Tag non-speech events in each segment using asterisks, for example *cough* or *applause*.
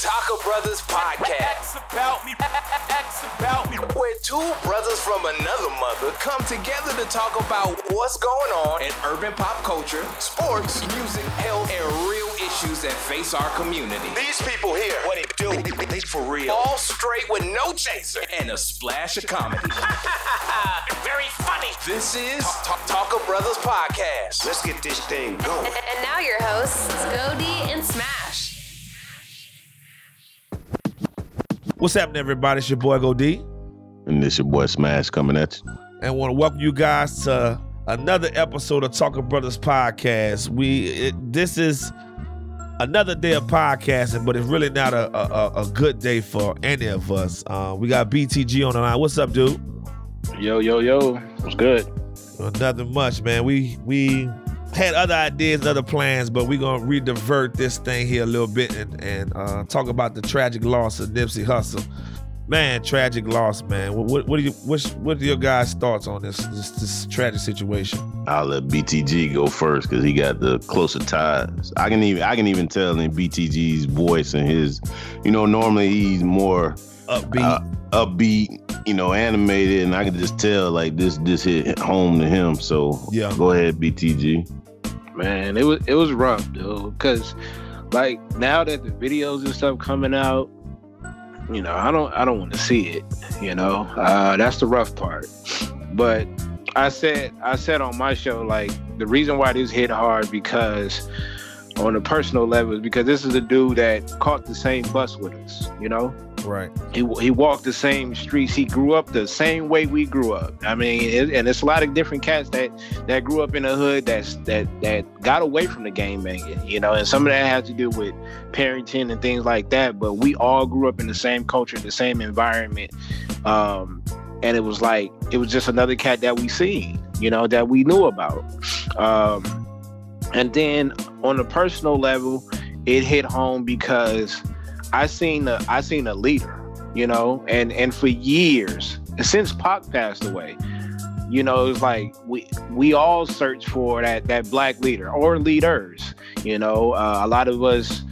Taco Brothers podcast. about me. X about me. Where two brothers from another mother come together to talk about what's going on in urban pop culture, sports, music, health, and real issues that face our community. These people here, what they do, they, they for real. All straight with no chaser and a splash of comedy. *laughs* Very funny. This is Talk Taco Brothers podcast. Let's get this thing going. And now your hosts, Scody and Smash. What's happening, everybody? It's your boy Go D, And this your boy Smash coming at you. and I want to welcome you guys to another episode of Talking Brothers podcast. We it, this is another day of podcasting, but it's really not a a, a- a good day for any of us. Uh, we got BTG on the line. What's up, dude? Yo, yo, yo. What's good? Well, nothing much, man. We we had other ideas, other plans, but we're gonna redivert this thing here a little bit and and uh, talk about the tragic loss of Nipsey Hussle. Man, tragic loss, man. What what, what are you what's, what are your guys' thoughts on this this, this tragic situation? I'll let BTG go first because he got the closer ties. I can even I can even tell in BTG's voice and his, you know, normally he's more Upbeat. uh, upbeat, you know, animated, and I can just tell like this this hit home to him. So Yeah. go ahead, BTG. Man, it was it was rough, dude. Cause like now that the videos and stuff coming out, you know, I don't I don't want to see it. You know, uh, that's the rough part. But I said I said on my show like the reason why this hit hard because on a personal level is because this is a dude that caught the same bus with us. You know, right. he he walked the same streets. He grew up the same way we grew up. I mean, it, and it's a lot of different cats that that grew up in the hood that's that that got away from the game banging, you know. And some of that has to do with parenting and things like that. But we all grew up in the same culture, the same environment, um, and it was like it was just another cat that we seen, you know, that we knew about. Um, and then on a personal level, it hit home because I seen a I seen a leader, you know, and and for years since Pac passed away, you know, it's like we we all search for that that black leader or leaders, you know. Uh, a lot of us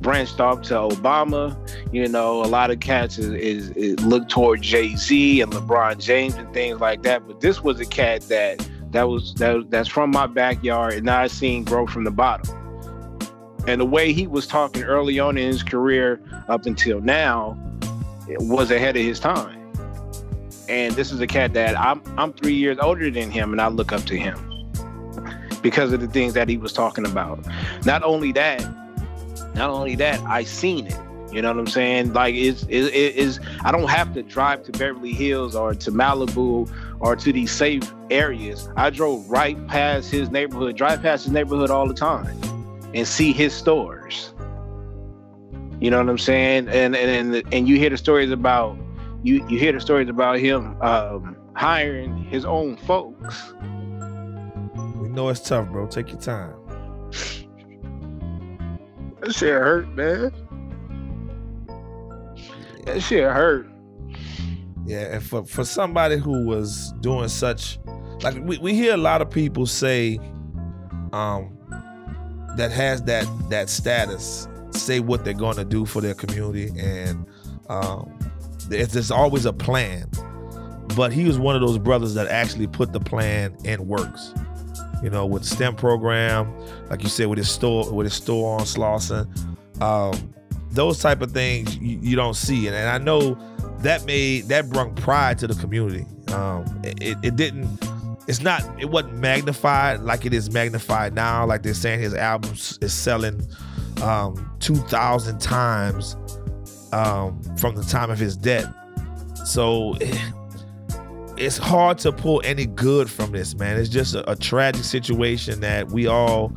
branched off to Obama, you know. A lot of cats is, is, is look toward Jay Z and LeBron James and things like that. But this was a cat that that was that that's from my backyard, and I seen grow from the bottom and the way he was talking early on in his career up until now was ahead of his time. And this is a cat that i'm i'm three years older than him and i look up to him because of the things that he was talking about. Not only that not only that i seen it. You know what i'm saying? Like it's it is i don't have to drive to beverly hills or to malibu or to these safe areas. I drove right past his neighborhood drive past his neighborhood all the time and see his stores. You know what I'm saying? And and and, and you hear the stories about you you hear the stories about him um, hiring his own folks. We know it's tough, bro. Take your time. *laughs* That shit hurt, man. That shit hurt. Yeah, and for for somebody who was doing such like we, we hear a lot of people say um that has that that status say what they're going to do for their community and um there's always a plan but he was one of those brothers that actually put the plan in works you know with STEM program like you said with his store with his store on Slauson um those type of things you, you don't see and, and I know that made that brought pride to the community. Um, it, it didn't. It's not. It wasn't magnified like it is magnified now. Like they're saying his album is selling um, two thousand times um, from the time of his death. So it's hard to pull any good from this, man. It's just a, a tragic situation that we all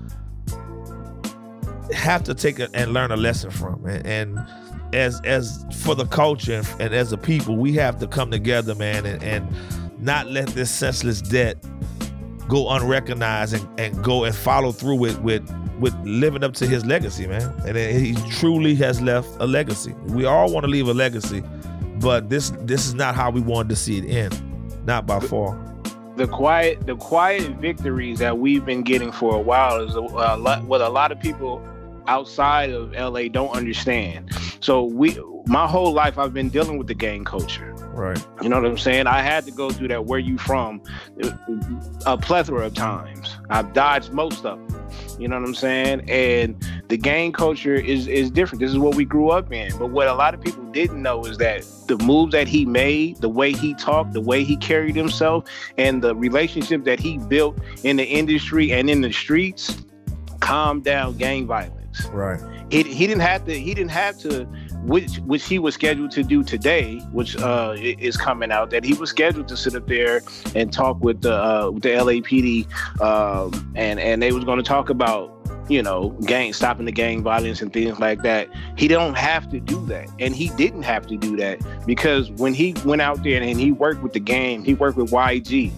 have to take a, and learn a lesson from, and, and as as for the culture and as a people, we have to come together, man, and, and not let this senseless debt go unrecognized and, and go and follow through with with with living up to his legacy, man. And he truly has left a legacy. We all want to leave a legacy, but this this is not how we wanted to see it end. Not by far. the quiet the quiet victories that we've been getting for a while is a, a lot, what a lot of people outside of LA don't understand. So we, my whole life, I've been dealing with the gang culture. Right. You know what I'm saying? I had to go through that. Where you from? A plethora of times. I've dodged most of them. You know what I'm saying? And the gang culture is is different. This is what we grew up in. But what a lot of people didn't know is that the moves that he made, the way he talked, the way he carried himself, and the relationship that he built in the industry and in the streets calmed down gang violence. Right. He, he didn't have to he didn't have to which which he was scheduled to do today, which uh, is coming out, that he was scheduled to sit up there and talk with the uh, with the LAPD, um, and and they was going to talk about you know gang stopping the gang violence and things like that. He don't have to do that, and he didn't have to do that because when he went out there and he worked with the Game, he worked with YG,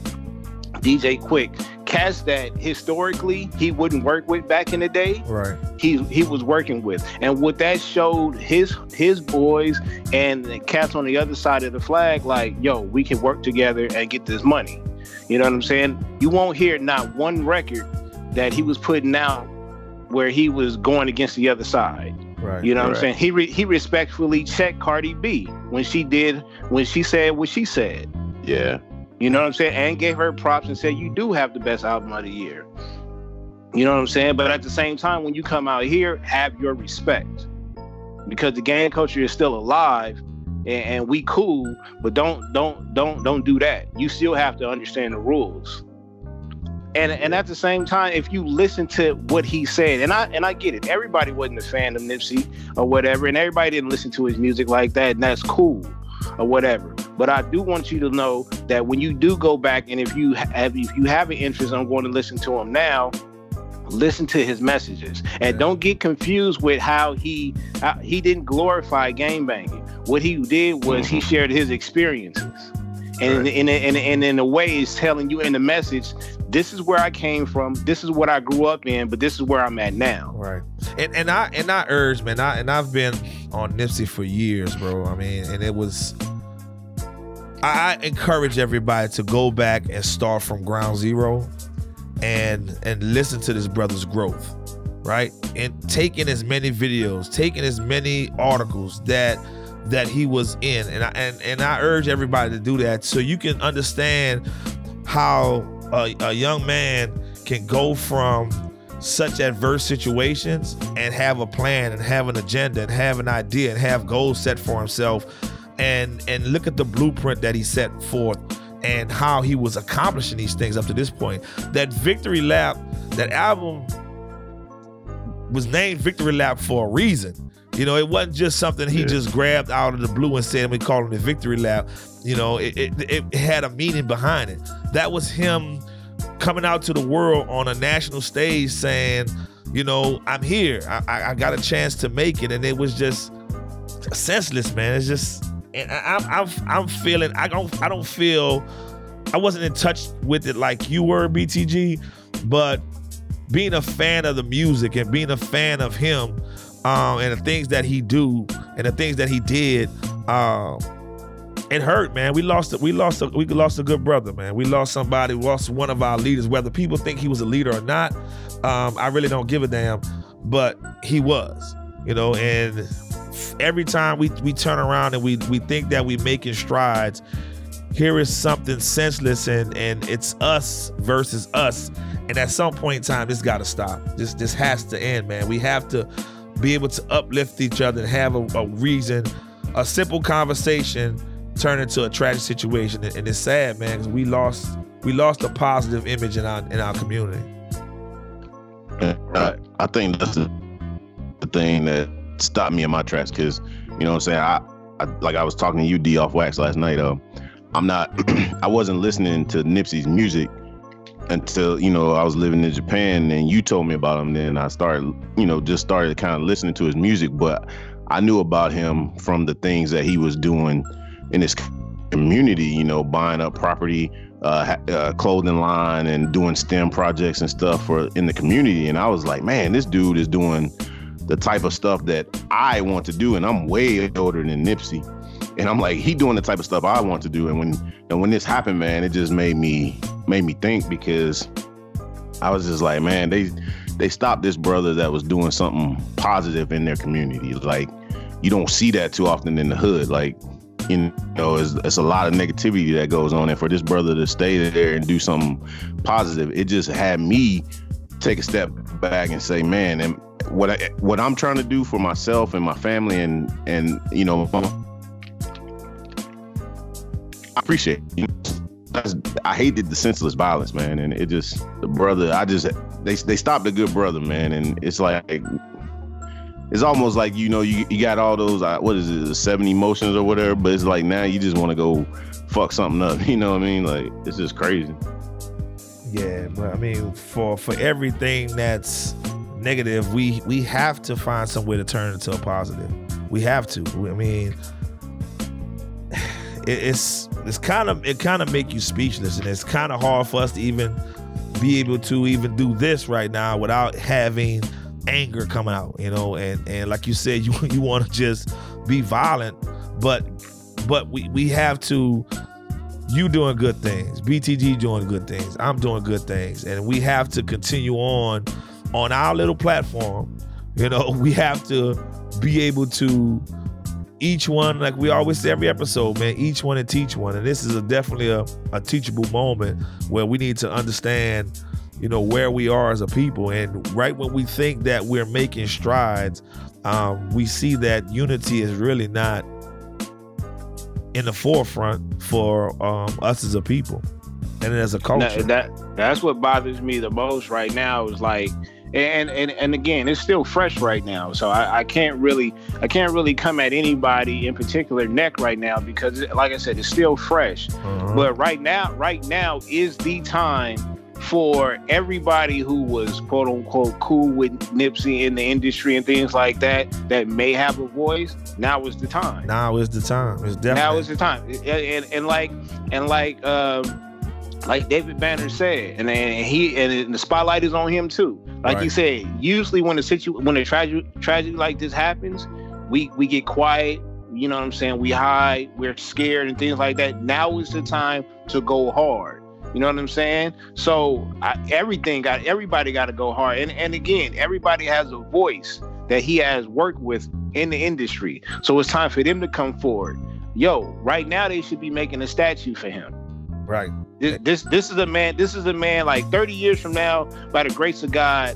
DJ Quik cats that historically he wouldn't work with back in the day. Right. He he was working with, and what that showed his his boys and the cats on the other side of the flag, like, yo, we can work together and get this money. You know what I'm saying? You won't hear not one record that he was putting out where he was going against the other side. Right. You know what Right. I'm saying? He re- he respectfully checked Cardi B when she did when she said what she said. Yeah. You know what I'm saying? And gave her props and said, You do have the best album of the year. You know what I'm saying? But at the same time, when you come out here, have your respect. Because the gang culture is still alive and, and we cool, but don't don't don't don't do that. You still have to understand the rules. And and at the same time, if you listen to what he said, and I and I get it, everybody wasn't a fan of Nipsey or whatever, and everybody didn't listen to his music like that, and that's cool or whatever. But I do want you to know that when you do go back, and if you have if you have an interest I'm going to listen to him now, listen to his messages, and don't get confused with how he how, he didn't glorify game banging. What he did was he mm-hmm. shared his experiences. And, Right. in a way, is telling you in the message, this is where I came from, this is what I grew up in, but this is where I'm at now. Right. And and I and I urge, man, I and I've been on Nipsey for years, bro. I mean, and it was I encourage everybody to go back and start from ground zero and and listen to this brother's growth, right? And taking as many videos, taking as many articles that that he was in. And I and, and I urge everybody to do that so you can understand how a, a young man can go from such adverse situations and have a plan and have an agenda and have an idea and have goals set for himself and and look at the blueprint that he set forth and how he was accomplishing these things up to this point that victory lap that album was named victory lap for a reason you know it wasn't just something he Yeah. just grabbed out of the blue and said we call it the victory lap you know it, it, it had a meaning behind it that was him coming out to the world on a national stage saying, you know, I'm here. I, I, I got a chance to make it, and it was just senseless, man. It's just, and I, I'm, I'm, I'm feeling. I don't, I don't feel. I wasn't in touch with it like you were, BTG, but being a fan of the music and being a fan of him, um, and the things that he do and the things that he did, um, it hurt, man. We lost, we lost, a, we lost a good brother, man. We lost somebody, we lost one of our leaders. Whether people think he was a leader or not, um, I really don't give a damn. But he was, you know. And every time we we turn around and we we think that we're making strides, here is something senseless, and and it's us versus us. And at some point in time, this got to stop. This this has to end, man. We have to be able to uplift each other and have a, a reason, a simple conversation turn into a tragic situation, and, it's sad, man, because we lost we lost a positive image in our in our community. I, I think that's the thing that stopped me in my tracks because you know what I'm saying I, I like I was talking to you D off wax last night uh I'm not *clears throat* I wasn't listening to Nipsey's music until you know I was living in Japan and you told me about him then I started you know just started kind of listening to his music but I knew about him from the things that he was doing in his community you know buying up property uh, uh, clothing line and doing STEM projects and stuff for in the community. And I was like, man, this dude is doing the type of stuff that I want to do, and I'm way older than Nipsey. And I'm like, he doing the type of stuff I want to do. And when and when this happened, man, it just made me made me think because I was just like, man, they they stopped this brother that was doing something positive in their community. Like, you don't see that too often in the hood. Like, you know, it's, it's a lot of negativity that goes on. And for this brother to stay there and do something positive, it just had me take a step back and say, man, and what I, what I'm trying to do for myself and my family and and you know, I appreciate. I hated the senseless violence, man, and it just the brother. I just they they stopped a good brother, man, and it's like it's almost like you know you, you got all those uh, what is it seven emotions or whatever, but it's like now you just want to go fuck something up. *laughs* You know what I mean? Like it's just crazy. Yeah, but I mean for for everything that's negative, we we have to find some way to turn it into a positive. We have to. I mean, *sighs* it, it's it's kind of it kind of make you speechless, and it's kind of hard for us to even be able to even do this right now without having anger coming out. You know, and and like you said, *laughs* you you want to just be violent, but but we we have to you doing good things btg doing good things i'm doing good things and we have to continue on on our little platform, you know, *laughs* we have to be able to each one, like we always say every episode, man, each one and teach one. And this is a, definitely a, a teachable moment where we need to understand, you know, where we are as a people. And right when we think that we're making strides, um, we see that unity is really not in the forefront for um, us as a people and as a culture. That, that that's what bothers me the most right now is like and and and again it's still fresh right now so I, I can't really i can't really come at anybody in particular neck right now because like i said it's still fresh uh-huh. but right now right now is the time for everybody who was quote unquote cool with Nipsey in the industry and things like that that may have a voice. Now is the time. Now is the time. It's definitely now is the time. And, and, and like and like um like David Banner said, and and he and the spotlight is on him too. Like right. you said, usually when a situ when a tragedy tragedy like this happens, we we get quiet. You know what I'm saying? We hide, we're scared, and things like that. Now is the time to go hard. You know what I'm saying? So I, everything got everybody got to go hard. And and again, everybody has a voice that he has worked with in the industry. So it's time for them to come forward. Yo, right now they should be making a statue for him. Right. This, this this is a man. This is a man. Like 30 years from now, by the grace of God,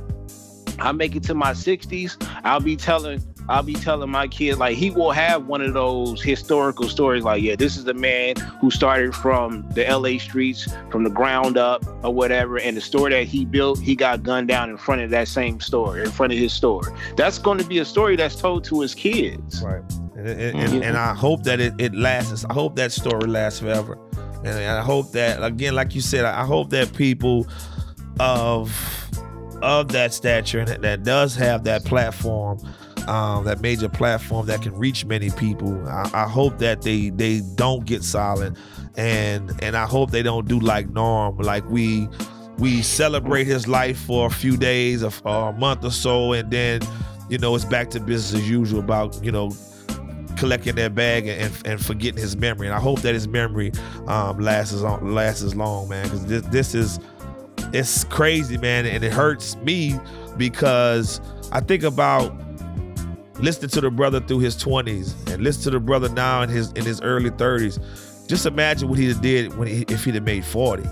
I make it to my 60s. I'll be telling I'll be telling my kids like he will have one of those historical stories like yeah this is the man who started from the LA streets from the ground up or whatever and the store that he built he got gunned down in front of that same store in front of his store. That's going to be a story that's told to his kids. Right. And, and, and, and I hope that it, it lasts. I hope that story lasts forever. And I hope that again, like you said, I hope that people of of that stature and that does have that platform, um, that major platform that can reach many people. I, I, hope that they they don't get silent, and and I hope they don't do like Norm, like we we celebrate his life for a few days, a month or so, and then you know it's back to business as usual about you know collecting that bag and, and forgetting his memory. And I hope that his memory um, lasts as long, lasts as long, man. Because this this is it's crazy, man, and it hurts me because I think about listening to the brother through his 20s and listen to the brother now in his in his early 30s. Just imagine what he did when he, if he'd have made 40.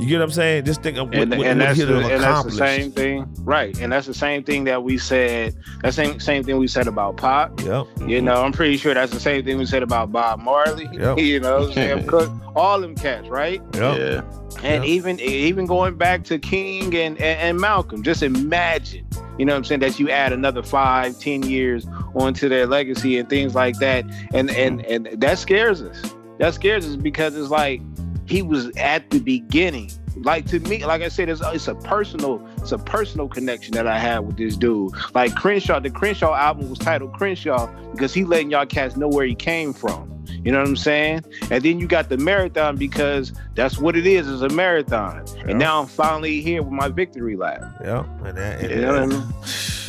You get what I'm saying? Just think of what, and, what, and what that's, the, and that's the same thing, right? And that's the same thing that we said. That same same thing we said about Pop. Yep. You know, I'm pretty sure that's the same thing we said about Bob Marley. *laughs* Yep. you know, Sam *laughs* Cooke, all them cats, right? Yep. Yeah. And Yep. even even going back to King and, and and Malcolm, just imagine, you know what I'm saying, that you add another five, ten years onto their legacy and things like that. And and and that scares us. That scares us because it's like he was at the beginning. Like to me, like I said, it's, it's a personal, it's a personal connection that I have with this dude. Like Crenshaw, the Crenshaw album was titled Crenshaw because he letting y'all cats know where he came from. You know what I'm saying? And then you got the marathon because that's what it is, is a marathon. Yeah. And now I'm finally here with my victory lap. Yep. And that, and You know what I mean? *sighs* *laughs*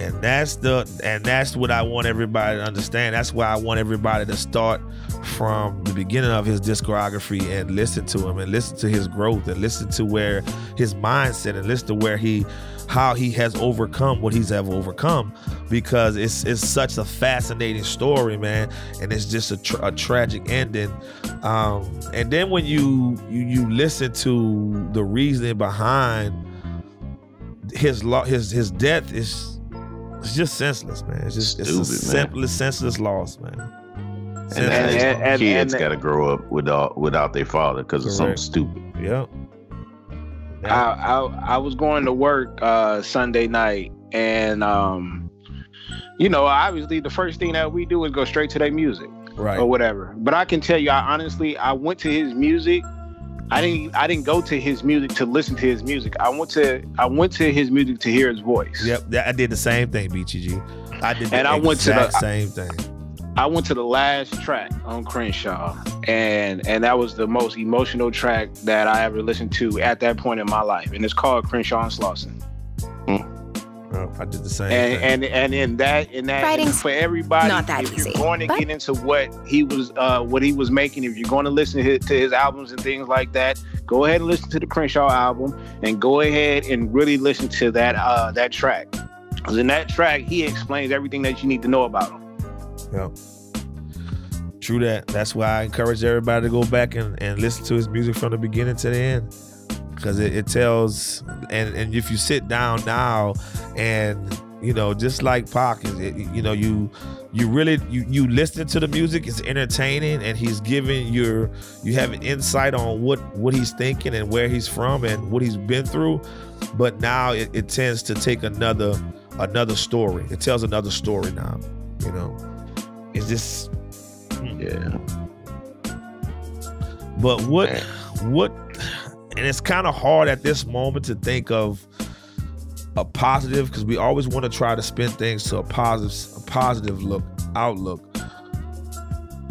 And that's the and that's what I want everybody to understand. That's why I want everybody to start from the beginning of his discography and listen to him and listen to his growth and listen to where his mindset and listen to where he how he has overcome what he's ever overcome. Because it's it's such a fascinating story man. And it's just a, tra- a tragic ending. Um, and then when you, you you listen to the reasoning behind his lo- his his death is it's just senseless man it's just Stupid, it's a man. simplest senseless loss man And, Senseless and, and- and- kids and- got to grow up without without their father because of something Correct. stupid. Yep. I, I I was going to work uh, Sunday night, and um, you know, obviously the first thing that we do is go straight to their music right. or whatever. But I can tell you, I honestly, I went to his music. I didn't I didn't go to his music to listen to his music. I went to I went to his music to hear his voice. Yep. I did the same thing, BTG. I did the And I went to the- same thing. I went to the last track on Crenshaw, and and that was the most emotional track that I ever listened to at that point in my life, and it's called Crenshaw and Slauson. Hmm. Oh, I did the same and thing. and and in that in that Writing's for everybody not that if easy, you're going to but- get into what he was uh what he was making if you're going to listen to his, to his albums and things like that go ahead and listen to the crenshaw album and go ahead and really listen to that uh that track because in that track he explains everything that you need to know about him Yep. True that. That's why I encourage everybody to go back and, and listen to his music from the beginning to the end. Because it, it tells and, and if you sit down now and you know, just like Pac it, you know, you you really you you listen to the music, it's entertaining and he's giving your you have an insight on what what he's thinking and where he's from and what he's been through. But now it, it tends to take another another story. It tells another story now, you know. It's just hmm. Yeah. But what Man. what and it's kind of hard at this moment to think of a positive because we always want to try to spin things to a positive a positive look outlook.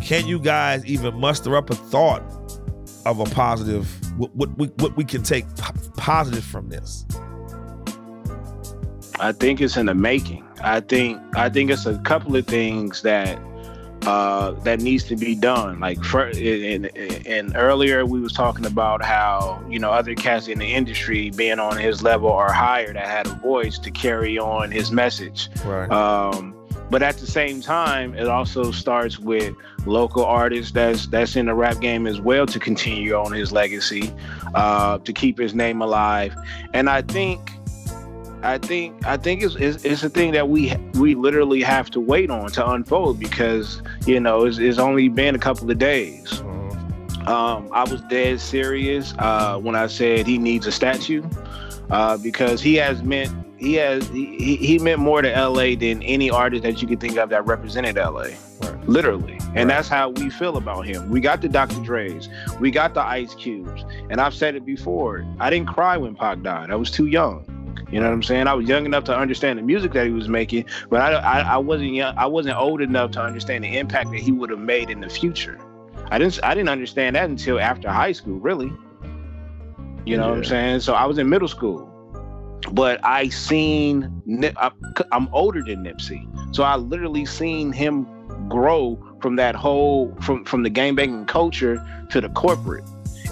Can you guys even muster up a thought of a positive what what we what we can take po- positive from this? I think it's in the making. I think I think it's a couple of things that uh, that needs to be done. Like for, and, and earlier we was talking about how you know other cats in the industry being on his level or higher that had a voice to carry on his message. Right. Um, but at the same time, it also starts with local artists that's that's in the rap game as well to continue on his legacy, uh, to keep his name alive. And I think, I think, I think it's, it's it's a thing that we we literally have to wait on to unfold because you know it's, it's only been a couple of days. Um, I was dead serious uh, when I said he needs a statue uh, because he has meant he has he, he meant more to LA than any artist that you could think of that represented LA. Right. Literally. And Right. that's how we feel about him. We got the Dr. Dre's, we got the Ice Cubes. And I've said it before. I didn't cry when Pac died. I was too young. You know what I'm saying? I was young enough to understand the music that he was making, but I, I, I wasn't young. I wasn't old enough to understand the impact that he would have made in the future. I didn't I didn't understand that until after high school, really. You know what I'm saying? So I was in middle school, but I seen Nip- I- I'm older than Nipsey, so I literally seen him grow from that whole from from the gang banging culture to the corporate.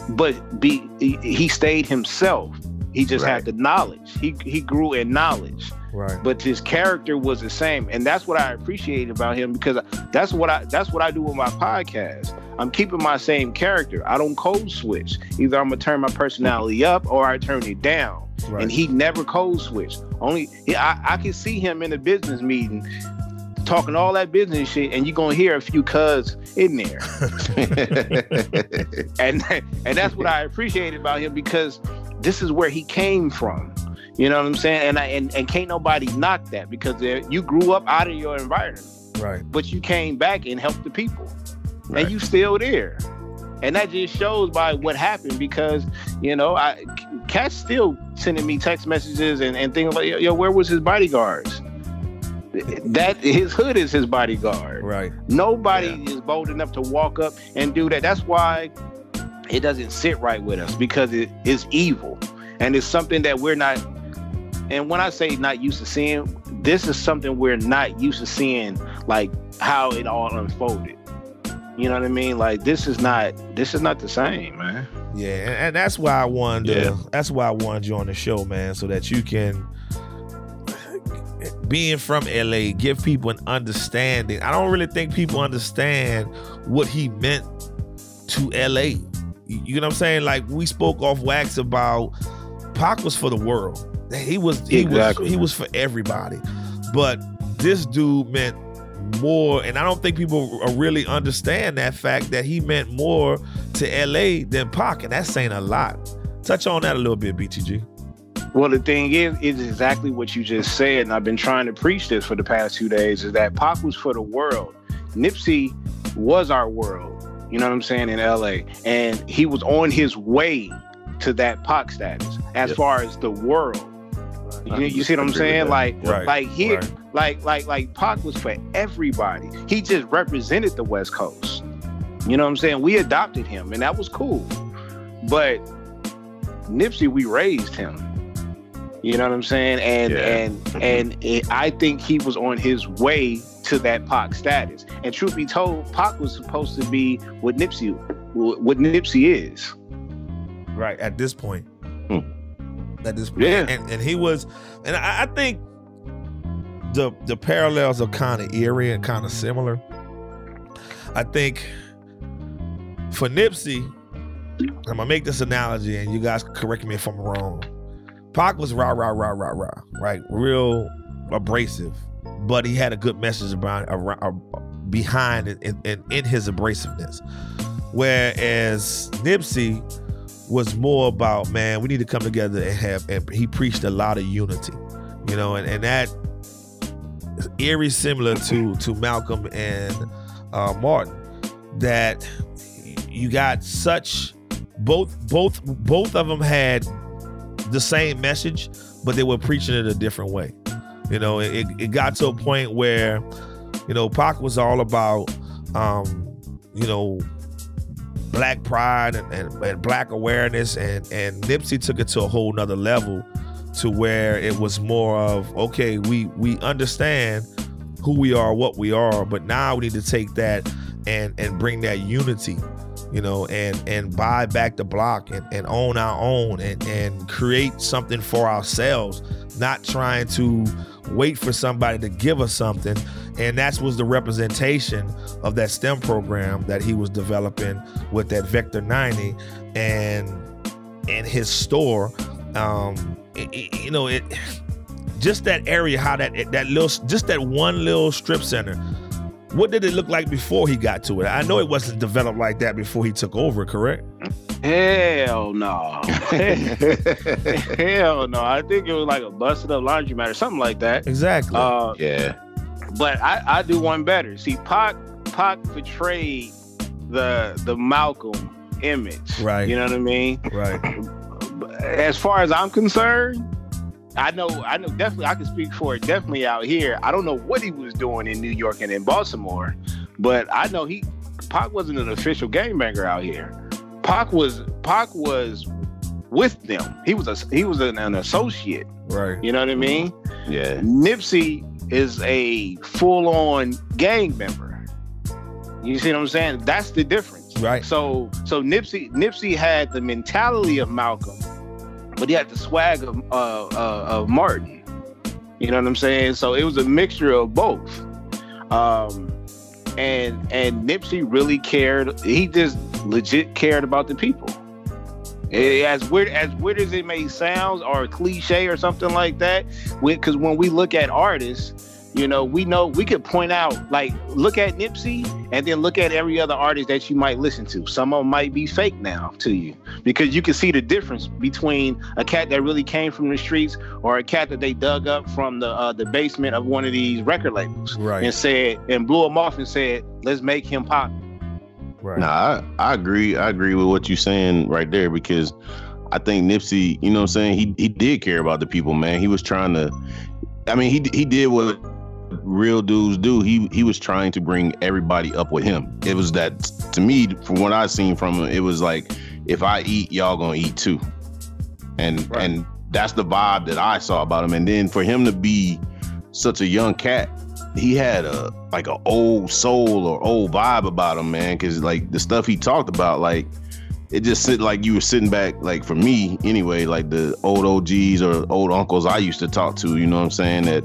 But be he, he stayed himself. He just Right. had the knowledge. He he grew in knowledge Right. but his character was the same and that's what i appreciate about him because that's what i that's what i do with my podcast i'm keeping my same character i don't code switch either i'm gonna turn my personality up or i turn it down Right. and he never code switched only he, I, I can see him in a business meeting talking all that business shit and you're gonna hear a few cuz in there *laughs* *laughs* and and that's what I appreciate about him because this is where he came from. You know what I'm saying? And I and, and can't nobody knock that because you grew up out of your environment, right. but you came back and helped the people, Right. and you still there. And that just shows by what happened because you know I Cat's still sending me text messages and, and things like yo where was his bodyguards? That his hood is his bodyguard. Right. Nobody is bold enough to walk up and do that. That's why it doesn't sit right with us because it is evil and it's something that we're not. And when I say not used to seeing, this is something we're not used to seeing, like how it all unfolded. You know what I mean? Like this is not this is not the same, man. Yeah, and, and that's why I wanted. To, Yeah. That's why I wanted you on the show, man, so that you can, being from LA, give people an understanding. I don't really think people understand what he meant to LA. You know what I'm saying? Like we spoke off wax about Pac was for the world. He was he Exactly. was he was for everybody. But this dude meant more, and I don't think people are really understand that fact that he meant more to LA than Pac, and that's saying a lot. Touch on that a little bit, BTG. Well, the thing is, is exactly what you just said, and I've been trying to preach this for the past two days. Is that Pac was for the world. Nipsey was our world. You know what I'm saying in LA, and he was on his way to that Pac status as Yep. far as the world. You, you see what I'm saying? Like, Right, like here, right. like, like, like Pac was for everybody. He just represented the West Coast. You know what I'm saying? We adopted him, and that was cool. But Nipsey, we raised him. You know what I'm saying? And Yeah. and and it, I think he was on his way to that Pac status. And truth be told, Pac was supposed to be what Nipsey what Nipsey is. Right at this point. Hmm. At this point, Yeah. and and he was, and I, I think the the parallels are kind of eerie and kind of similar. I think for Nipsey, I'm gonna make this analogy, and you guys correct me if I'm wrong. Pac was rah rah rah rah rah, right? Real abrasive, but he had a good message about around, uh, behind it in, in, in his abrasiveness. Whereas Nipsey was more about man, we need to come together and have. And he preached a lot of unity, you know, and and that is eerie similar to to Malcolm and uh, Martin. That you got such both both both of them had the same message, but they were preaching it a different way. You know, it, it got to a point where, you know, Pac was all about, um, you know, black pride and, and, and black awareness, and and Nipsey took it to a whole nother level, to where it was more of okay, we we understand who we are, what we are, but now we need to take that and and bring that unity you know, and and buy back the block and, and own our own and and create something for ourselves, not trying to wait for somebody to give us something. And that was the representation of that STEM program that he was developing with that Vector 90 and in his store. Um, it- you know, it just that area, how that that little just that one little strip center what did it look like before he got to it? I know it wasn't developed like that before he took over, correct? Hell no. *laughs* Hell no. I think it was like a busted up laundromat or something like that. Exactly. Uh, Yeah. but I, I do one better. See, Pac Pac portrayed the the Malcolm image. Right. You know what I mean? right. As far as I'm concerned, I know I know definitely I can speak for it definitely out here. I don't know what he was doing in New York and in Baltimore, but I know he Pac wasn't an official game banger out here. Pac was Pac was with them. He was a he was an, an associate. Right. You know what I mean? Yeah. Nipsey is a full on gang member. You see what I'm saying? That's the difference. Right. So so Nipsey Nipsey had the mentality of Malcolm, but he had the swag of uh, uh, of Martin. You know what I'm saying? So it was a mixture of both. Um, and and Nipsey really cared. He just legit cared about the people. Eh, As weird as weird as it may sound, or cliche, or something like that, because when we look at artists, you know, we know we could point out, like, look at Nipsey, and then look at every other artist that you might listen to. Some of them might be fake now to you, because you can see the difference between a cat that really came from the streets or a cat that they dug up from the uh, the basement of one of these record labels Right. and said and blew him off and said, "Let's make him pop." Right. Nah, I, I agree. I agree with what you're saying right there because I think Nipsey, you know what I'm saying, he he did care about the people, man. He was trying to I mean, he he did what real dudes do. He he was trying to bring everybody up with him. It was that to me, from what I seen from him, it was like if I eat, y'all gonna eat too. And Right. and that's the vibe that I saw about him. And then for him to be such a young cat, he had a like an old soul or old vibe about him, man. Cause like the stuff he talked about, like it just sit like you were sitting back, like for me anyway, like the old OGs or old uncles I used to talk to, you know what I'm saying? That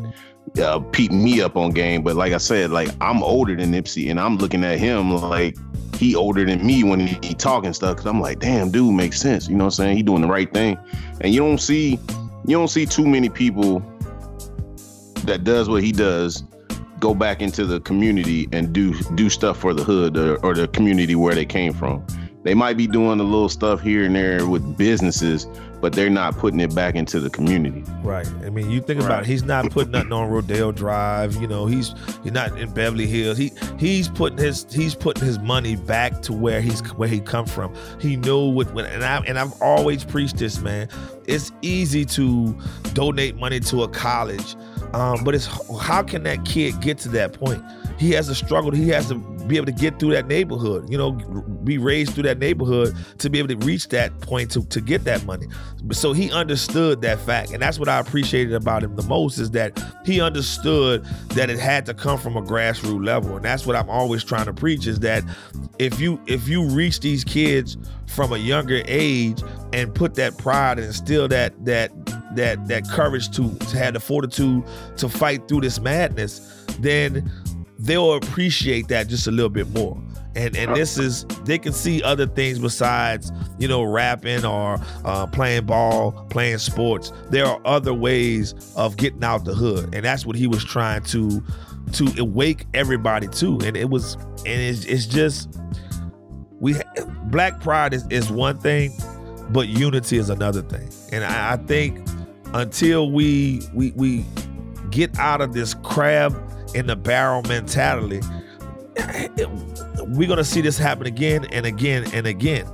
uh, peep me up on game. But like I said, like I'm older than Nipsey and I'm looking at him like he older than me when he, he talking stuff. Cause I'm like, damn, dude makes sense. You know what I'm saying? He doing the right thing. And you don't see, you don't see too many people that does what he does go back into the community and do do stuff for the hood or, or the community where they came from. They might be doing a little stuff here and there with businesses, but they're not putting it back into the community. Right. I mean, you think about it, he's not putting nothing on Rodeo Drive. You know, he's he's not in Beverly Hills. He he's putting his he's putting his money back to where he's where he come from. He knew what when and I and I've always preached this, man. It's easy to donate money to a college, um, but it's how can that kid get to that point? He has to struggle. He has to be able to get through that neighborhood, you know, be raised through that neighborhood to be able to reach that point to, to get that money. So he understood that fact. And that's what I appreciated about him the most is that he understood that it had to come from a grassroots level. And that's what I'm always trying to preach is that if you if you reach these kids from a younger age and put that pride and instill that that that that courage to, to have the fortitude to fight through this madness, then they'll appreciate that just a little bit more. And and this is they can see other things besides you know rapping or uh, playing ball, playing sports. There are other ways of getting out the hood, and that's what he was trying to to awake everybody to. And it was and it's, it's just we black pride is, is one thing, but unity is another thing. And I, I think until we we we get out of this crab in the barrel mentality, we're gonna see this happen again and again and again.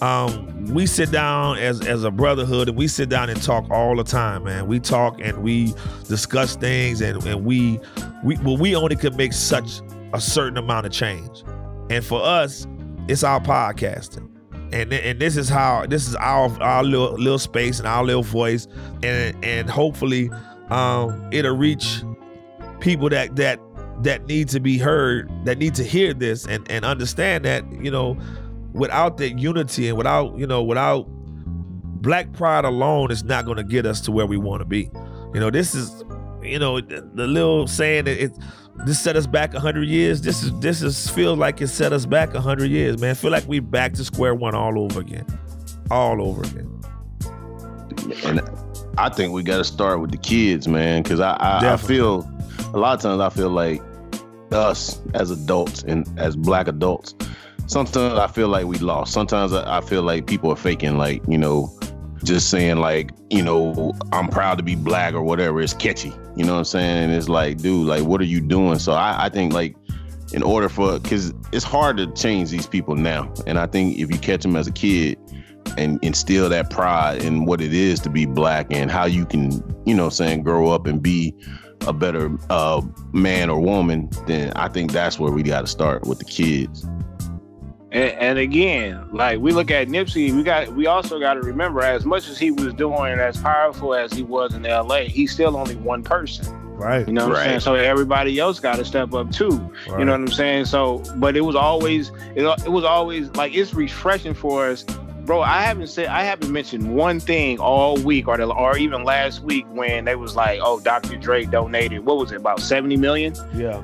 Um, we sit down as as a brotherhood and we sit down and talk all the time, man. We talk and we discuss things and, and we we well, we only can make such a certain amount of change. And for us, it's our podcasting. And, and this is how this is our our little little space and our little voice and and hopefully um, it'll reach people that that that need to be heard, that need to hear this and and understand that you know, without that unity and without you know without black pride alone is not going to get us to where we want to be. You know, this is you know the, little saying that it this set us back 100 years this is this is feel like it set us back 100 years man. Feel like we back to square one all over again all over again. And i think we got to start with the kids man because I, I, I feel a lot of times I feel like us as adults and as black adults, sometimes I feel like we lost. Sometimes I feel like people are faking, like, you know, just saying like, you know, I'm proud to be black or whatever. It's catchy. You know what I'm saying? It's like, dude, like, what are you doing? So I, I think like in order for because it's hard to change these people now. And I think if you catch them as a kid and instill that pride in what it is to be black and how you can, you know, saying grow up and be a better uh, man or woman, then I think that's where we got to start with the kids. And, and, again, like we look at Nipsey, we got we also got to remember, as much as he was doing, as powerful as he was in L.A., he's still only one person. Right. You know what right. I'm saying? So everybody else got to step up too. Right. You know what I'm saying? So, but it was always it, it was always like it's refreshing for us bro, I haven't said I haven't mentioned one thing all week or the, or even last week when they was like, oh, Dr. Dre donated what was it about seventy million? Yeah.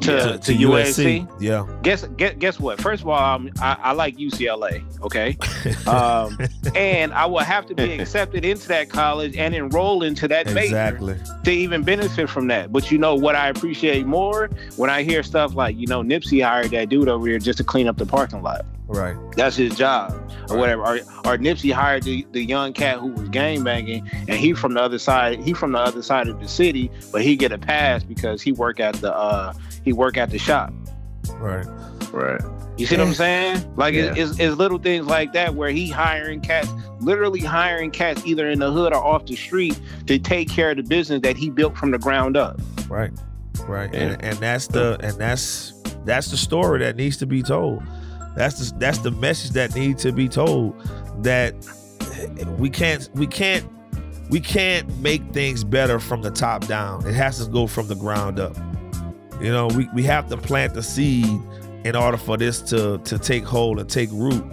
To, yeah, to, to USC. USC. Yeah. Guess guess guess what? First of all, um, I, I like UCLA. Okay. *laughs* um, and I will have to be *laughs* accepted into that college and enroll into that exactly. major to even benefit from that. But you know what I appreciate more when I hear stuff like you know Nipsey hired that dude over here just to clean up the parking lot. Right. That's his job or whatever. Or, or Nipsey hired the, the young cat who was gang banging and he from the other side, he from the other side of the city, but he get a pass because he work at the uh he work at the shop. Right. Right. You see what I'm saying? Like yeah. it's, it's little things like that where he hiring cats, literally hiring cats either in the hood or off the street to take care of the business that he built from the ground up. Right. Right. Yeah. And and that's the and that's that's the story that needs to be told. That's the that's the message that needs to be told that we can't we can't we can't make things better from the top down. It has to go from the ground up. You know, we, we have to plant the seed in order for this to to take hold and take root.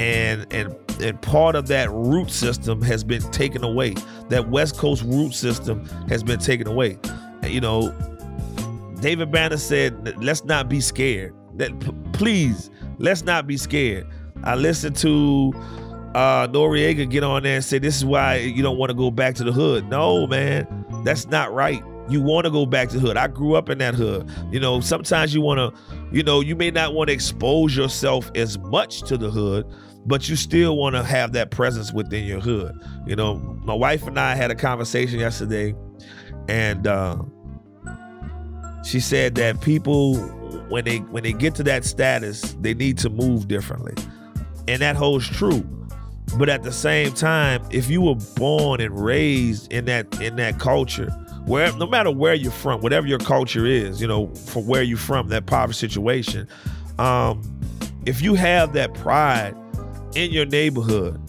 And and and part of that root system has been taken away. That West Coast root system has been taken away. You know, David Banner said, "Let's not be scared. That p- please, let's not be scared." I listened to uh, Noreaga get on there and say, "This is why you don't want to go back to the hood." No, man, that's not right. You want to go back to the hood. I grew up in that hood. You know, sometimes you want to, you know, you may not want to expose yourself as much to the hood, but you still want to have that presence within your hood. You know, my wife and I had a conversation yesterday, and uh, she said that people when they when they get to that status, they need to move differently, and that holds true. But at the same time, if you were born and raised in that in that culture, where no matter where you're from, whatever your culture is, you know, from where you're from, that poverty situation, um, if you have that pride in your neighborhood,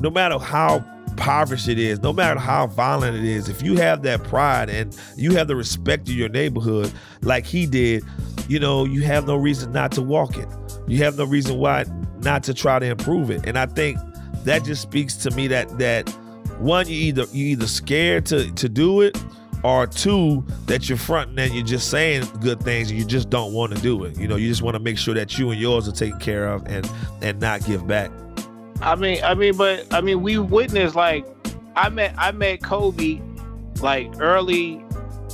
no matter how impoverished it is, no matter how violent it is, if you have that pride and you have the respect of your neighborhood like he did, you know, you have no reason not to walk it. You have no reason why not to try to improve it. And I think that just speaks to me that that one, you either you either scared to to do it, or two, that you're fronting and you're just saying good things and you just don't want to do it. You know, you just want to make sure that you and yours are taken care of and and not give back. I mean, I mean, but I mean, we witnessed like I met I met Kobe like early.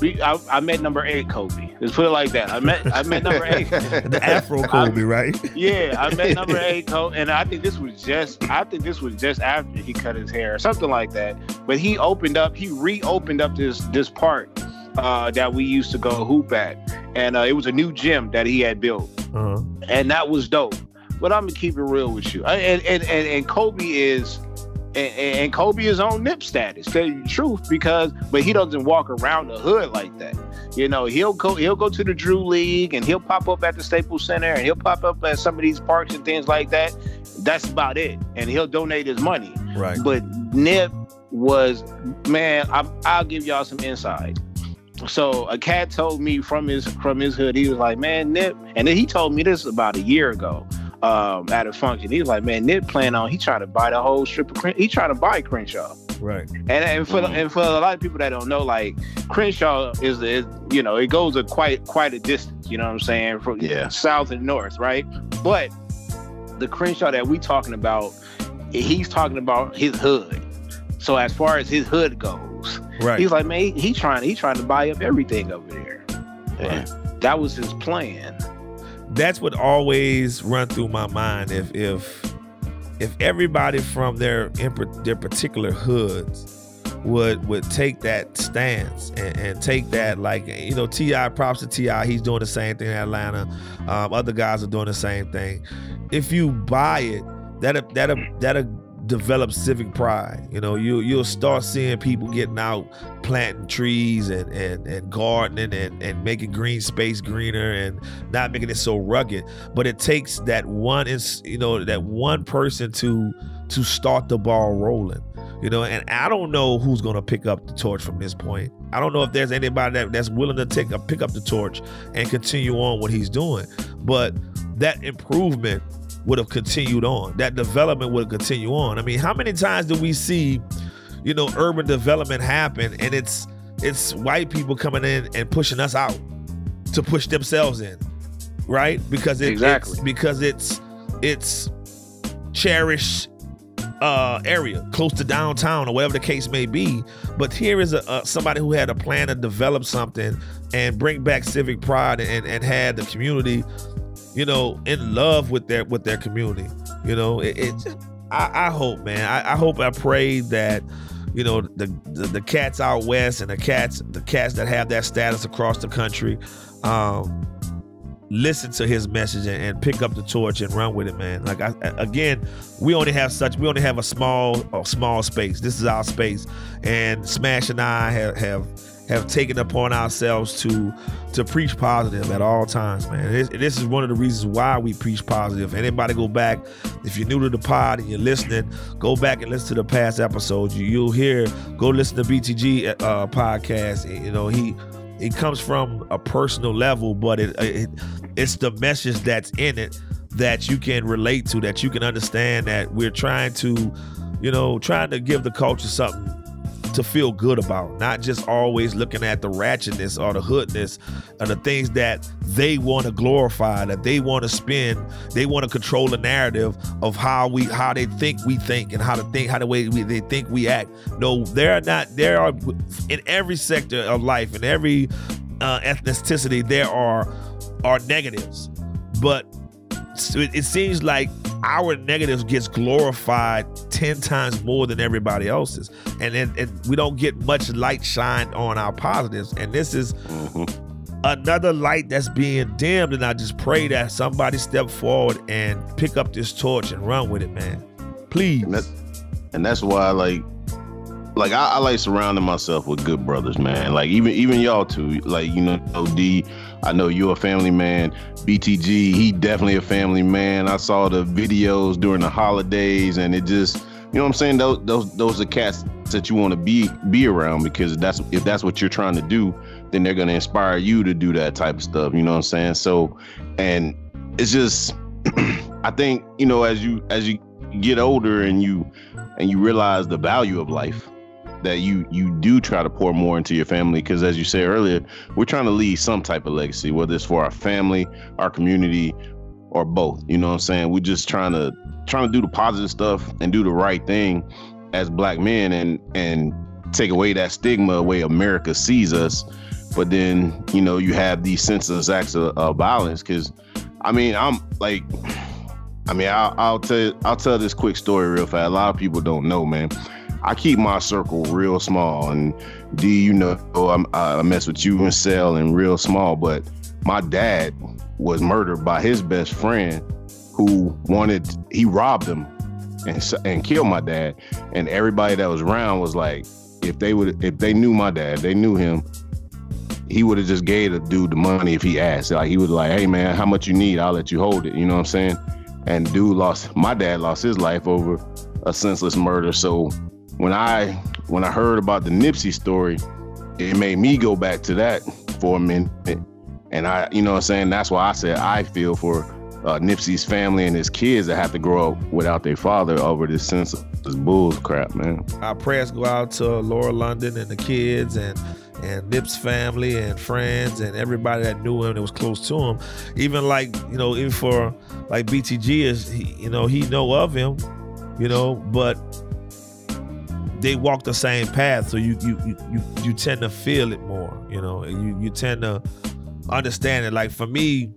I, I met number eight Kobe. Let's put it like that. I met I met number eight. *laughs* the Afro Kobe, right? Yeah, I met *laughs* number eight Kobe, and I think this was just I think this was just after he cut his hair or something like that. But he opened up, he reopened up this this part uh, that we used to go hoop at, and uh, it was a new gym that he had built, Uh-huh. and that was dope. But I'm gonna keep it real with you, I- and and and, and Kobe is. And, and Kobe is on nip status, tell you the truth, because but he doesn't walk around the hood like that. You know, he'll go he'll go to the Drew League and he'll pop up at the Staples Center and he'll pop up at some of these parks and things like that. That's about it. And he'll donate his money. Right. But Nip was man, I'm, I'll give y'all some insight. So a cat told me from his from his hood, he was like, "Man, Nip," and then he told me this about a year ago um, at a function. He was like, "Man, Nip plan on he trying to buy the whole strip of he trying to buy Crenshaw." Right. And and for and for a lot of people that don't know, like Crenshaw is, is you know it goes a quite quite a distance. You know what I'm saying from Yeah. south and north, right? But the Crenshaw that we talking about, he's talking about his hood. So as far as his hood goes, Right. he's like, man, he, he trying he trying to buy up everything over there. Yeah. That was his plan. that's what always run through my mind if if if everybody from their their particular hoods would would take that stance and, and take that like you know T.I. props to T.I. he's doing the same thing in Atlanta. Um, other guys are doing the same thing. If you buy it that'll that'll that'll develop civic pride. You know you you'll start seeing people getting out planting trees and and, and gardening and, and making green space greener and not making it so rugged. But it takes that one is you know that one person to to start the ball rolling. You know and i don't know who's to pick up the torch from this point. I don't know if there's anybody that, that's willing to take a pick up the torch and continue on what he's doing. But that improvement would have continued on. That development would continue on. I mean how many times do we see you know urban development happen and it's it's white people coming in and pushing us out to push themselves in right? Because it, Exactly. it's because it's it's cherished uh area close to downtown or whatever the case may be. But here is a, a somebody who had a plan to develop something and bring back civic pride and and had the community you know in love with their with their community you know it, it I, I hope man I, I hope i pray that you know the, the the cats out west and the cats the cats that have that status across the country um listen to his message and, and pick up the torch and run with it man. Like I, again we only have such we only have a small a small space. This is our space. And smash and i have have have taken upon ourselves to to preach positive at all times, man. This, this, is one of the reasons why we preach positive. Anybody go back, if you're new to the pod and you're listening, go back and listen to the past episodes. You, will hear, go listen to BTG uh, podcast. You know, he it comes from a personal level, but it, it it's the message that's in it that you can relate to, that you can understand that we're trying to, you know, trying to give the culture something to feel good about, not just always looking at the ratchetness or the hoodness or the things that they want to glorify, that they want to spin, they want to control the narrative of how we how they think we think and how to think how the way we, they think we act. No, they're not. There are in every sector of life, in every uh, ethnicity, there are are negatives, but it, it seems like our negatives gets glorified 10 times more than everybody else's and, and, and we don't get much light shined on our positives and this is mm-hmm. another light that's being dimmed and i just pray that somebody step forward and pick up this torch and run with it man please and that's, and that's why like like I, I, like surrounding myself with good brothers, man. Like even even y'all too. Like you know, D. I know you're a family man. BTG, he definitely a family man. I saw the videos during the holidays, and it just, you know, what I'm saying those those those are cats that you want to be be around because that's if that's what you're trying to do, then they're gonna inspire you to do that type of stuff. You know what I'm saying? So, and it's just, *clears throat* I think you know as you as you get older and you and you realize the value of life that you you do try to pour more into your family because as you said earlier we're trying to leave some type of legacy whether it's for our family our community or both you know what i'm saying we're just trying to trying to do the positive stuff and do the right thing as black men and and take away that stigma way america sees us but then you know you have these senseless acts of, of violence because i mean i'm like I mean, I'll, I'll tell I'll tell this quick story real fast. A lot of people don't know, man. I keep my circle real small. And D, you know, I'm, i mess with you and Cell and real small. But my dad was murdered by his best friend who wanted, he robbed him and, and killed my dad. And everybody that was around was like, if they would, if they knew my dad, they knew him, he would have just gave the dude the money if he asked. Like he was like, hey man, how much you need? I'll let you hold it. You know what I'm saying? And dude lost, my dad lost his life over a senseless murder. So when I when I heard about the Nipsey story, it made me go back to that for a minute. And I, you know what I'm saying? That's why I said I feel for uh, Nipsey's family and his kids that have to grow up without their father over this sense of this bull crap, man. Our prayers go out to Lauren London and the kids and and Nip's family and friends and everybody that knew him that was close to him. Even like, you know, even for like BTG is, you know, he know of him, you know, but they walk the same path, so you you you you tend to feel it more. You know, you you tend to understand it. Like for me,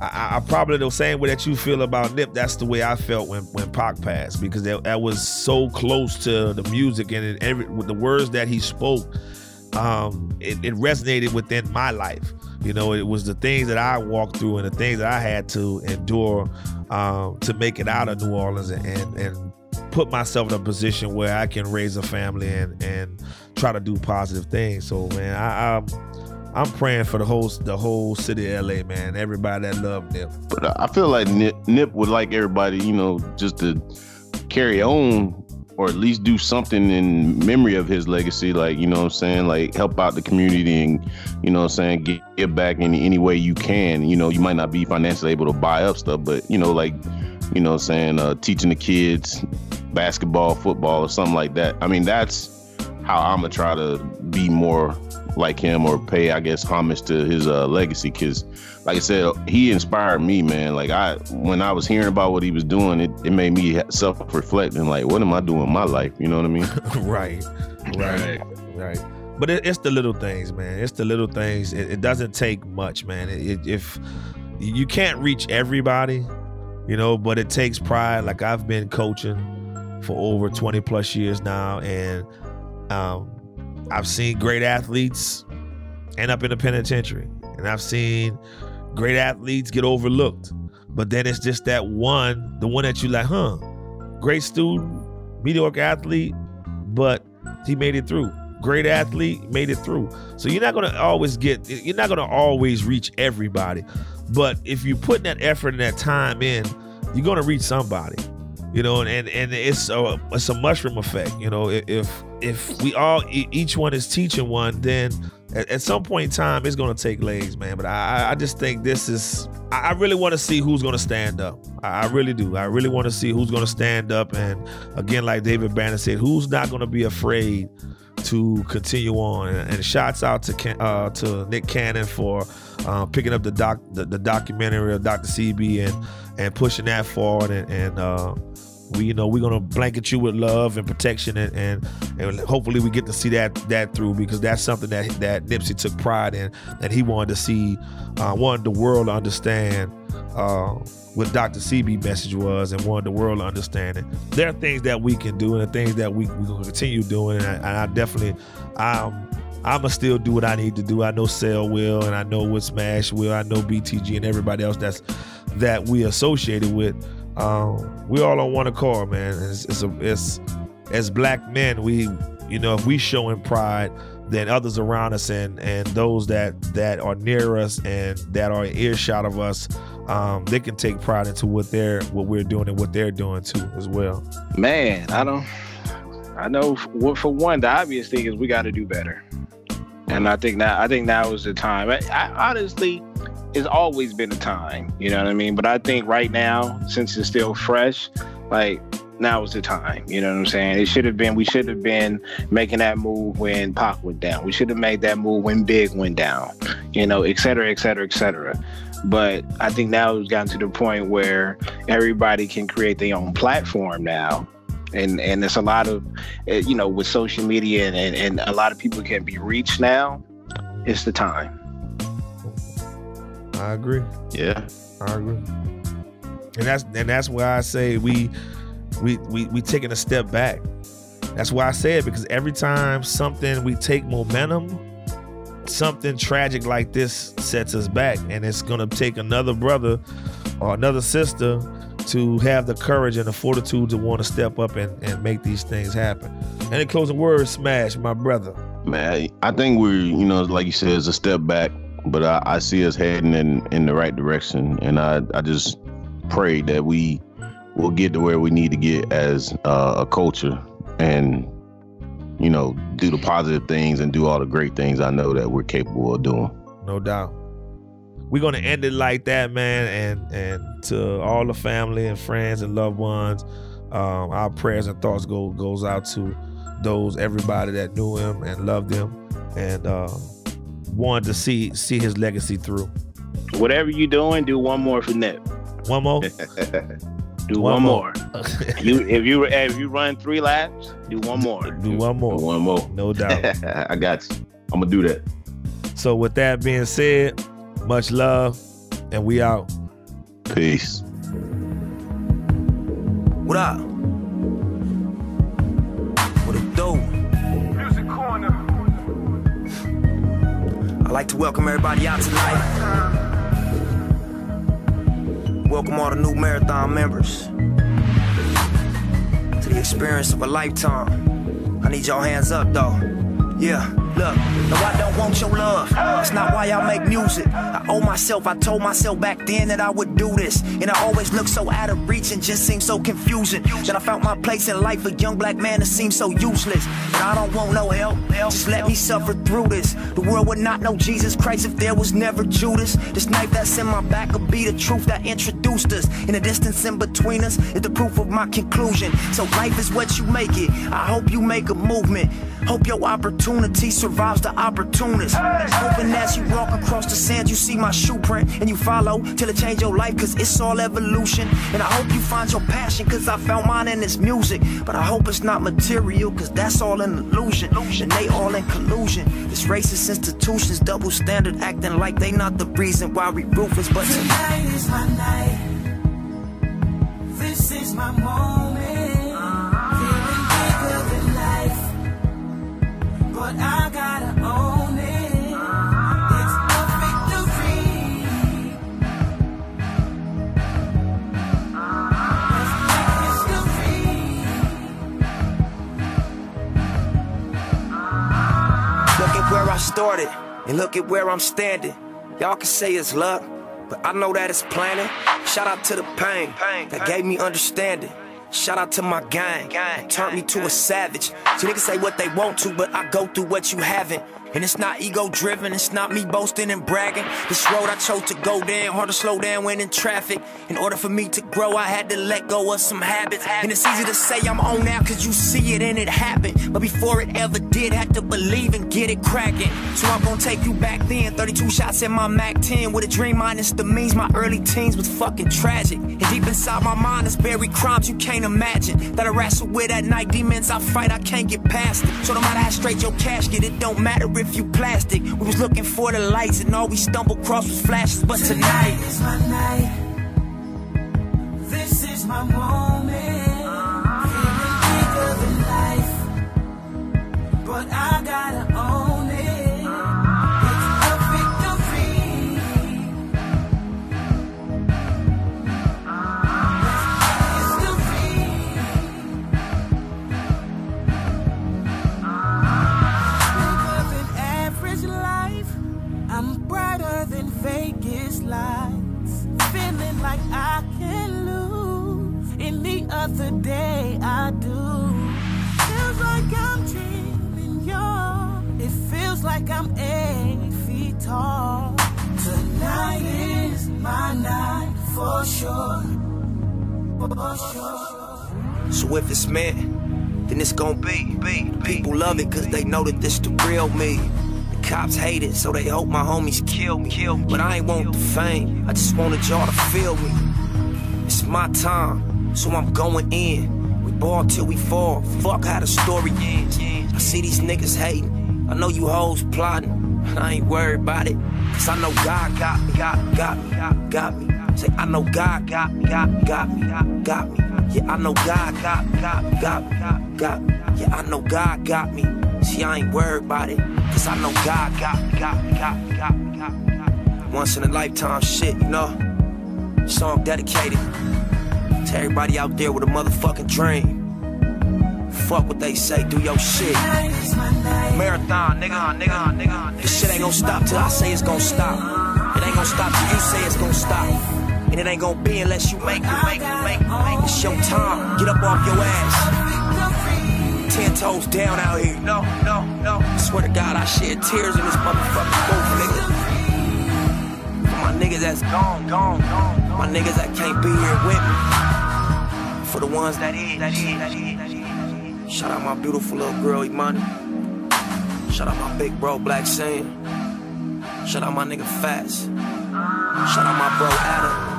I, I, probably the same way that you feel about Nip. That's the way I felt when when Pac passed because that, that was so close to the music and every with the words that he spoke. Um, it, it resonated within my life. You know, it was the things that I walked through and the things that I had to endure um, to make it out of New Orleans and, and, and put myself in a position where I can raise a family and and try to do positive things. So man, I, I'm I'm praying for the whole the whole city of LA, man. Everybody that love Nip. But I feel like Nip, Nip would like everybody, you know, just to carry on or at least do something in memory of his legacy like you know what i'm saying like help out the community and you know what i'm saying get, get back in any way you can you know you might not be financially able to buy up stuff but you know like you know what I'm saying uh, teaching the kids basketball, football, or something like that. I mean, that's how I'm gonna try to be more like him or pay, I guess, homage to his uh, legacy. Cause, like I said, he inspired me, man. Like I, when I was hearing about what he was doing, it, it made me self-reflecting. Like, what am I doing in my life? You know what I mean? *laughs* right, right, right. But it, it's the little things, man. It's the little things. It, it doesn't take much, man. It, if you can't reach everybody, you know, but it takes pride. Like I've been coaching for over 20 plus years now, and um, I've seen great athletes end up in the penitentiary, and I've seen great athletes get overlooked. But then it's just that one, the one that you like, huh? Great student, mediocre athlete, but he made it through. great athlete, made it through. So you're not gonna always get, you're not gonna always reach everybody. But if you put that effort and that time in, you're gonna reach somebody. You know, and and it's a it's a mushroom effect. You know, if if we all each one is teaching one, then at, at some point in time it's gonna take legs, man. But I I just think this is I really want to see who's gonna stand up. I really do. I really want to see who's gonna stand up. And again, like David Banner said, who's not gonna be afraid to continue on. And, shouts out to uh, to Nick Cannon for uh, picking up the doc the, the, documentary of Dr. Sebi and and pushing that forward. And, and uh, we you know we're gonna blanket you with love and protection and, and, and hopefully we get to see that that through because that's something that that Nipsey took pride in that he wanted to see uh, wanted the world to understand. Uh, what Dr. Sebi message was and wanted the world to understand it. There are things that we can do and the things that we we gonna continue doing. And I, and I definitely, um, I'ma still do what I need to do. I know Cell will, and I know what Smash will. I know BTG and everybody else that's that we associated with. Um, we all on one accord, man. It's, it's, a, it's as black men, we you know if we showing pride then others around us and and those that that are near us and that are earshot of us um, they can take pride into what they're what we're doing and what they're doing too as well. Man, I don't. I know for, one, the obvious thing is we got to do better, and I think now I think now is the time. I, I, honestly, it's always been a time. You know what I mean? But I think right now, since it's still fresh, like now is the time. You know what I'm saying? It should have been. We should have been making that move when Pac went down. We should have made that move when Big went down. You know, et cetera, et cetera, et cetera. But I think now it's gotten to the point where everybody can create their own platform now. And and it's a lot of, eh, you know, with social media and, and, and a lot of people can be reached now. It's the time. I agree. Yeah, I agree. And that's and that's why I say we we we we taking a step back. That's why I say it because every time something we take momentum something tragic like this sets us back, and it's gonna take another brother or another sister to have the courage and the fortitude to want to step up and, and make these things happen. And in closing words, Smash, my brother. Man, I think we're, you know, like you said, it's a step back, but I, I see us heading in, in the right direction. And I, I just pray that we will get to where we need to get as uh, a culture and you know, do the positive things and do all the great things I know that we're capable of doing. No doubt. We're gonna end it like that, man. And and to all the family and friends and loved ones, um, our prayers and thoughts go goes out to those everybody that knew him and loved him and uh, wanted to see see his legacy through. Whatever you're doing, do one more for Nip. One more. *laughs* Do one, one more. more. you if you if you run three laps, do one more. Do one more. Do one more. No doubt. *laughs* I got you. I'm gonna do that. So with that being said, much love, and we out. Peace. What up? Like to welcome everybody out tonight. Welcome all the new marathon members to the experience of a lifetime. I need y'all hands up though. Yeah. Look, no, I don't want your love. That's not why I make music. I owe myself. I told myself back then that I would do this. And I always looked so out of reach and just seemed so confusing. That I found my place in life, a young black man that seems so useless. And I don't want no help. Just let me suffer through this. The world would not know Jesus Christ if there was never Judas. This knife that's in my back could be the truth that introduced us. And the distance in between us is the proof of my conclusion. So life is what you make it. I hope you make a movement. Hope your opportunity survives the opportunist. Hoping as you walk across the sand, you see my shoe print and you follow till it change your life, cause it's all evolution. And I hope you find your passion, cause I found mine in this music. But I hope it's not material, cause that's all an illusion. And they all in collusion. This racist institutions, double standard, acting like they not the reason why we ruthless. But tonight is my night. This is my moment. I gotta own it. It's a victory. Let's make history. started, and look at where I'm standing. Y'all can say it's luck, but I know that it's planning. Shout out to the pain that gave me understanding. Shout out to my gang, that turned me to a savage. So niggas say what they want to, but I go through what you haven't. And it's not ego driven, it's not me boasting and bragging. This road I chose to go down, hard to slow down when in traffic. In order for me to grow, I had to let go of some habits. And it's easy to say I'm on now, cause you see it and it happened. But before it ever did, had to believe and get it cracking. So I'm gonna take you back then. 32 shots in my MAC 10 with a dream minus the means. My early teens was fucking tragic. And deep inside my mind is buried crimes you can't imagine. That I wrestle with at night, demons I fight, I can't get past it. So no matter how straight your casket, it don't matter if you plastic. We was looking for the lights and all we stumbled across was flashes. But tonight, is my night. This is my moment. Like I'm eight feet tall. Tonight is my night for sure. For sure. so if it's meant, then it's gonna be. be. People love it cause they know that this the real me. The cops hate it, so they hope my homies kill me. Kill me. But I ain't want the fame, I just wanted y'all to feel me. It's my time, so I'm going in. We ball till we fall. Fuck how the story ends. I see these niggas hating. I know you hoes plotting. and I ain't worried about it. Cause I know God got me, got, got me, got, got me. Say, I know God got me, got, got me, got, got me. Yeah, I know God got, got, got, got, got me. Yeah, I know God got me. See, I ain't worried about it. Cause I know God got me, got, me, got, me, got, got, got. Me. Once in a lifetime shit, you know? Song dedicated to everybody out there with a motherfucking dream. Fuck what they say, do your shit. Tonight is my night. Marathon, nigga, nigga, nigga. This shit ain't gonna stop till I say it's gonna stop. It ain't gonna stop till you say it's gonna stop. And it ain't gonna be unless you make it, make it, make it, make it. It's your time. Get up off your ass. Ten toes down out here. No, no, no. I swear to God, I shed tears in this motherfucking booth, nigga. For my niggas that's gone, gone, gone. My niggas that can't be here with me. For the ones that is, that is, that is. Shout out my beautiful little girl, Emani. Shout out my big bro, Blacc Sam. Shout out my nigga Fats. Shout out my bro Adam.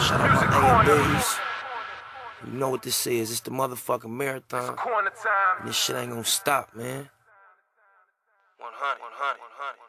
Shout out my A&Bs. You know what this is. It's the motherfucking marathon. This shit ain't gonna stop, man. 100, 100, 100, 100.